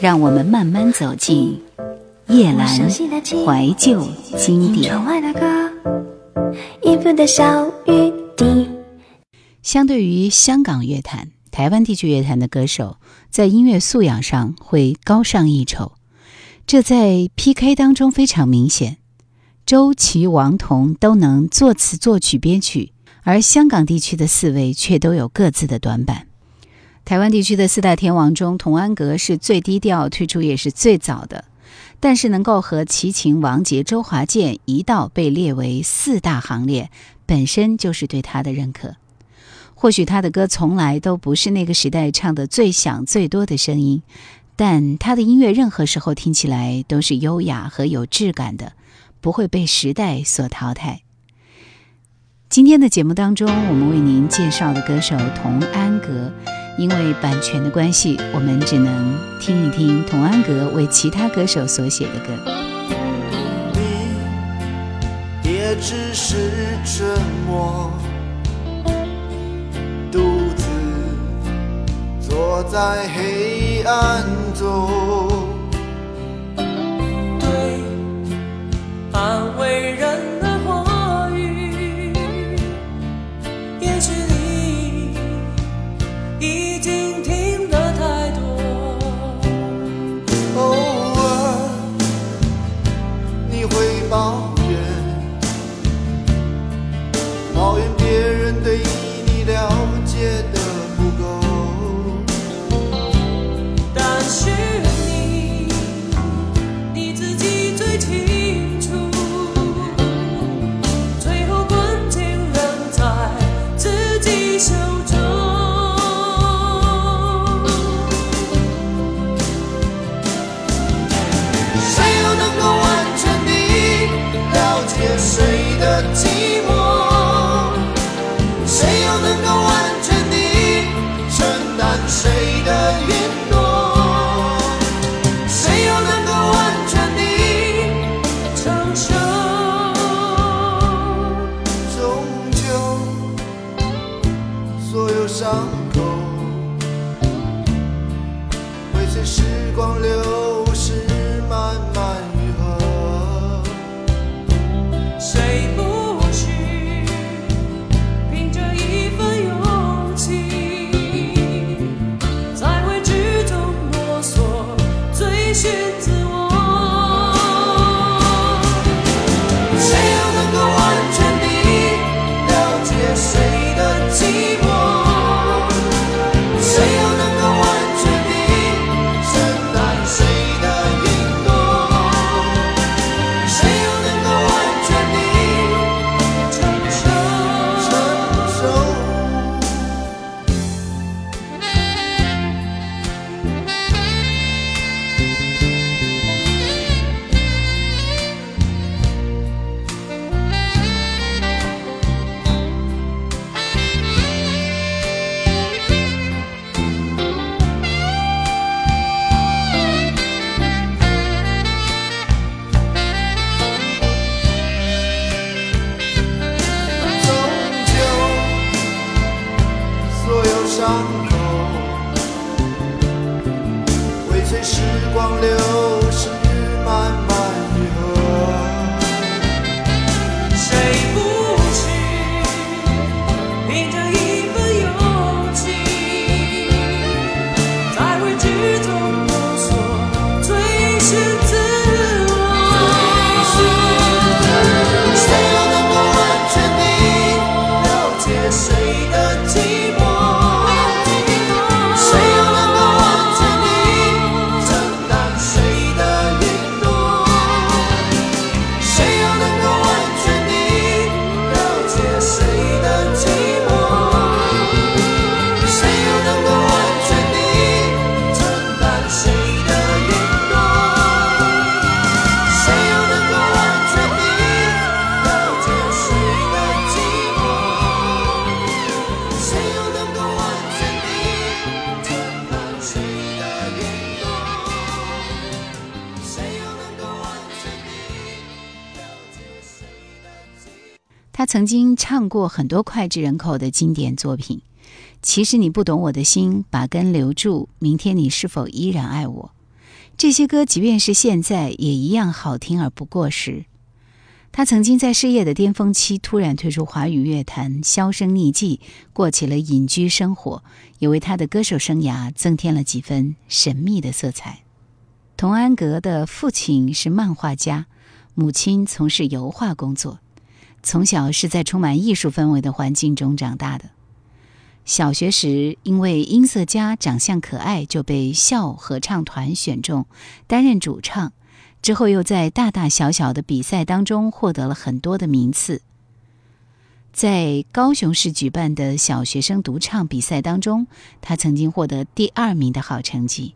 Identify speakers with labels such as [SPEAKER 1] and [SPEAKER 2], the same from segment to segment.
[SPEAKER 1] 让我们慢慢走进叶阑怀旧经典。相对于香港乐坛，台湾地区乐坛的歌手在音乐素养上会高上一筹，这在 PK 当中非常明显。周琦、王彤都能作词、作曲、编曲，而香港地区的四位却都有各自的短板。台湾地区的四大天王中，童安格是最低调，推出也是最早的。但是能够和齐秦、王杰、周华健一道被列为四大行列，本身就是对他的认可。或许他的歌从来都不是那个时代唱的最响最多的声音，但他的音乐任何时候听起来都是优雅和有质感的，不会被时代所淘汰。今天的节目当中，我们为您介绍的歌手童安格。因为版权的关系，我们只能听一听童安格为其他歌手所写的歌。
[SPEAKER 2] 你也只是沉默，独自坐在黑暗中，
[SPEAKER 3] 伤口会随时光流伤口。
[SPEAKER 1] 为谁时光流他曾经唱过很多脍炙人口的经典作品，《其实你不懂我的心》，把根留住，明天你是否依然爱我？这些歌即便是现在也一样好听而不过时。他曾经在事业的巅峰期突然退出华语乐坛，销声匿迹，过起了隐居生活，也为他的歌手生涯增添了几分神秘的色彩。童安格的父亲是漫画家，母亲从事油画工作，从小是在充满艺术氛围的环境中长大的。小学时，因为音色佳、长相可爱，就被校合唱团选中担任主唱。之后又在大大小小的比赛当中获得了很多的名次。在高雄市举办的小学生独唱比赛当中，他曾经获得第二名的好成绩。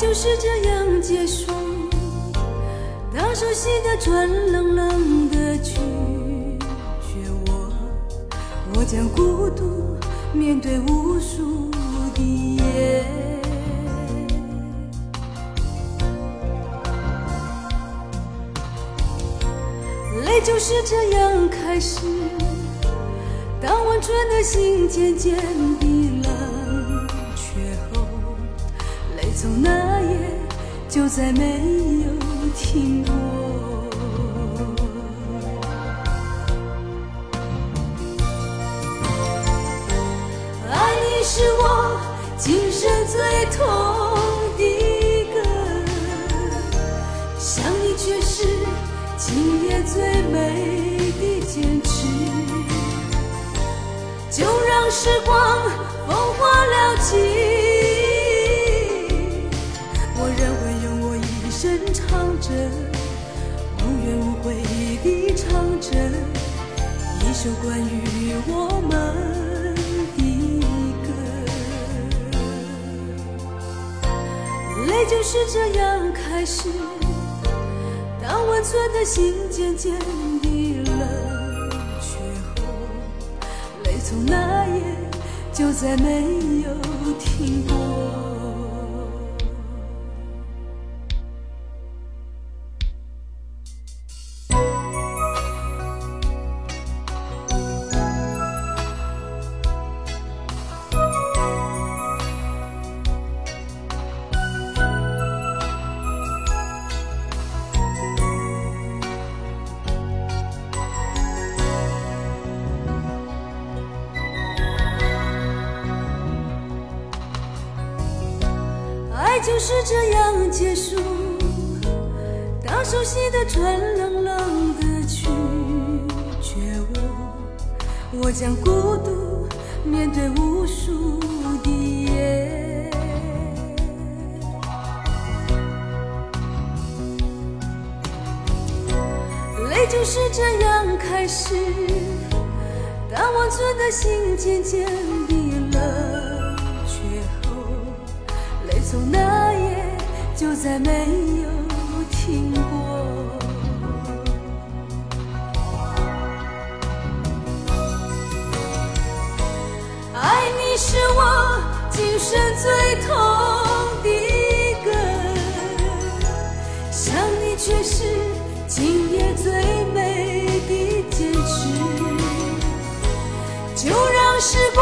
[SPEAKER 4] 就是这样结束，当熟悉的转冷冷的去，却我我将孤独面对无数的夜，泪就是这样开始，当温存的心渐渐冰泪从那。就再没有停过。爱你是我今生最痛的歌，想你却是今夜最美的坚持。就让时光风化了记唱着无怨无悔地唱着一首关于我们的歌，泪就是这样开始。当温存的心渐渐地冷却后，泪从那夜就再没有停过。是这样结束。当熟悉的船冷冷的去，却我我将孤独面对无数的夜。泪就是这样开始。当温存的心渐渐地冷却后，泪。从那就再没有停过。爱你是我今生最痛的歌，想你却是今夜最美的坚持。就让时光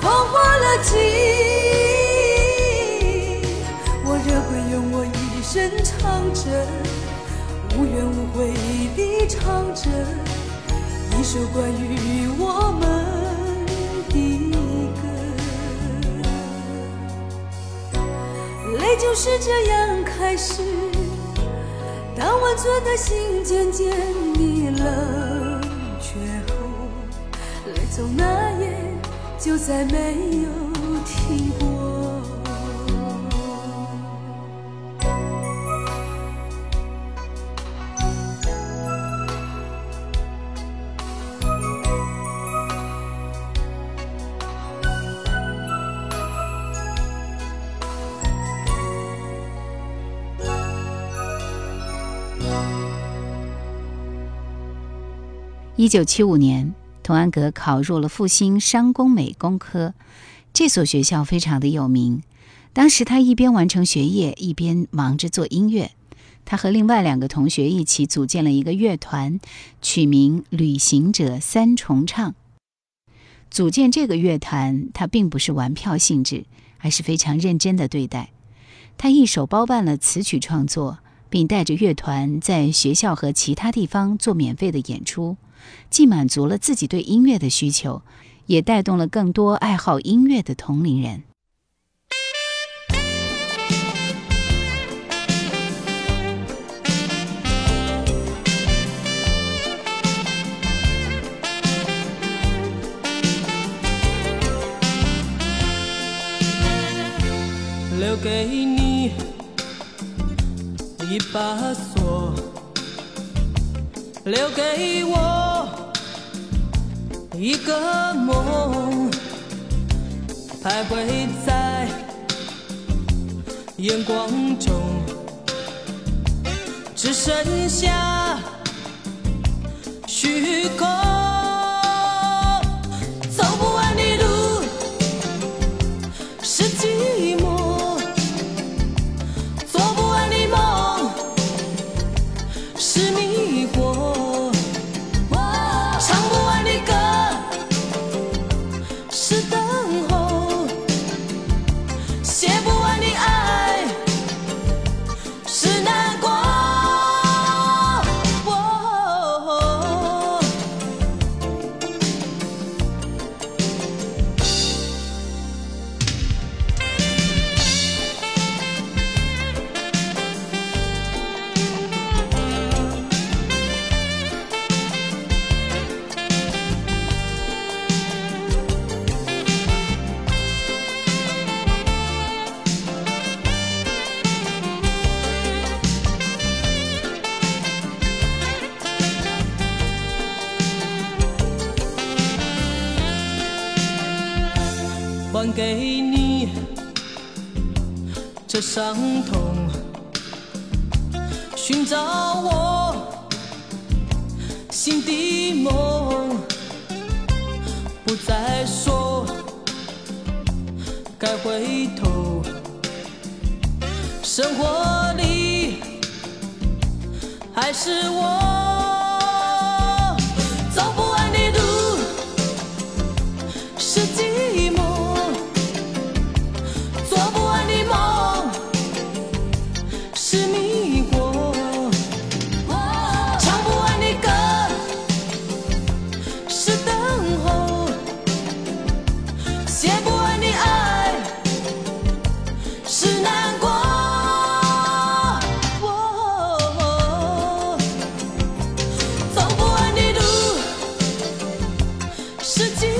[SPEAKER 4] 风化了记忆。着，无怨无悔地唱着一首关于我们的歌。泪就是这样开始，当温存的心渐渐地冷却后，泪从那夜就再没有
[SPEAKER 1] 一九七五年，童安格考入了复兴商工美工科，这所学校非常的有名。当时他一边完成学业，一边忙着做音乐。他和另外两个同学一起组建了一个乐团，取名“旅行者三重唱”。组建这个乐团，他并不是玩票性质，而是非常认真的对待。他一手包办了词曲创作，并带着乐团在学校和其他地方做免费的演出，既满足了自己对音乐的需求，也带动了更多爱好音乐的同龄人。
[SPEAKER 2] 留给你一把锁，留给我一个梦，徘徊在眼光中，只剩下虚空。伤痛，寻找我心的梦，不再说该回头，生活里还是我。
[SPEAKER 1] 世界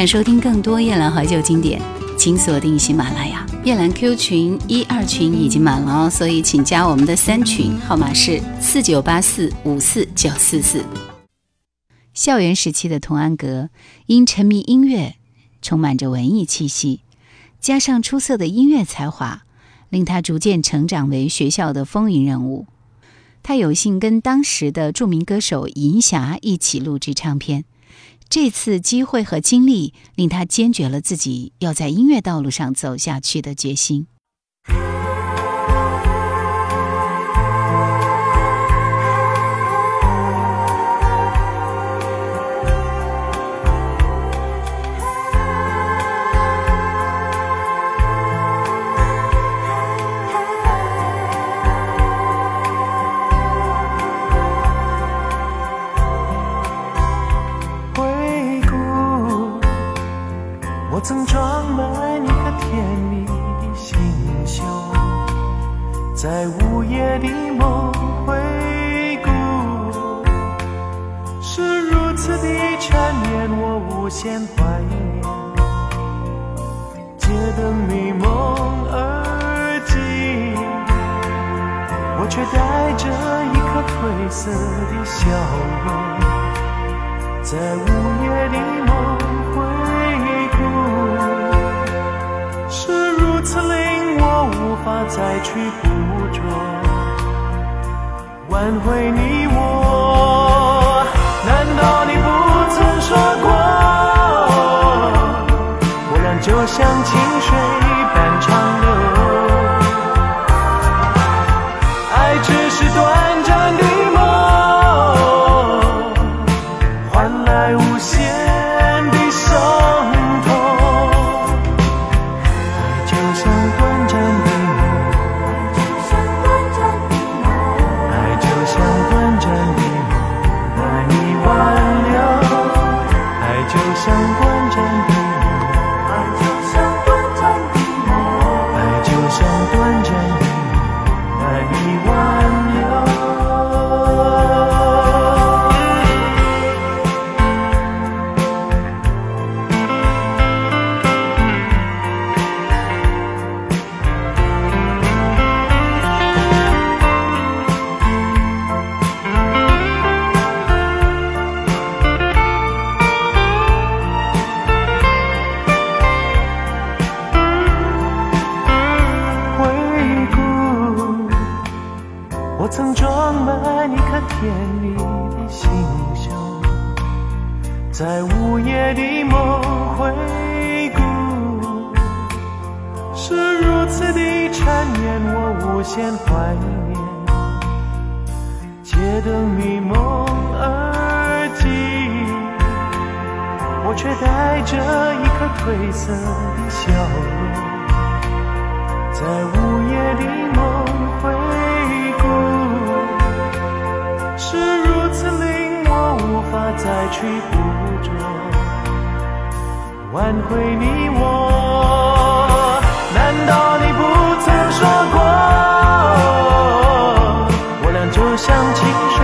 [SPEAKER 1] 想收听更多夜兰怀旧经典，请锁定喜马拉雅。夜兰 Q 群一二群已经满了哦，所以请加我们的三群，号码是四九八四五四九四四。校园时期的童安格，因沉迷音乐，充满着文艺气息，加上出色的音乐才华，令他逐渐成长为学校的风云人物。他有幸跟当时的著名歌手银霞一起录制唱片。这次机会和经历令他坚决了自己要在音乐道路上走下去的决心。
[SPEAKER 5] 无限怀念，街灯迷蒙而静，我却带着一颗褪色的笑容。在午夜的梦回顾，是如此令我无法再去捕捉，挽回你我。像清水是如此的缠绵，我无限怀念。街灯迷蒙而静，我却带着一颗褪色的笑容。在午夜的梦回顾，是如此令我无法再去捕捉，挽回你我。难道你不曾说过，我俩就像清水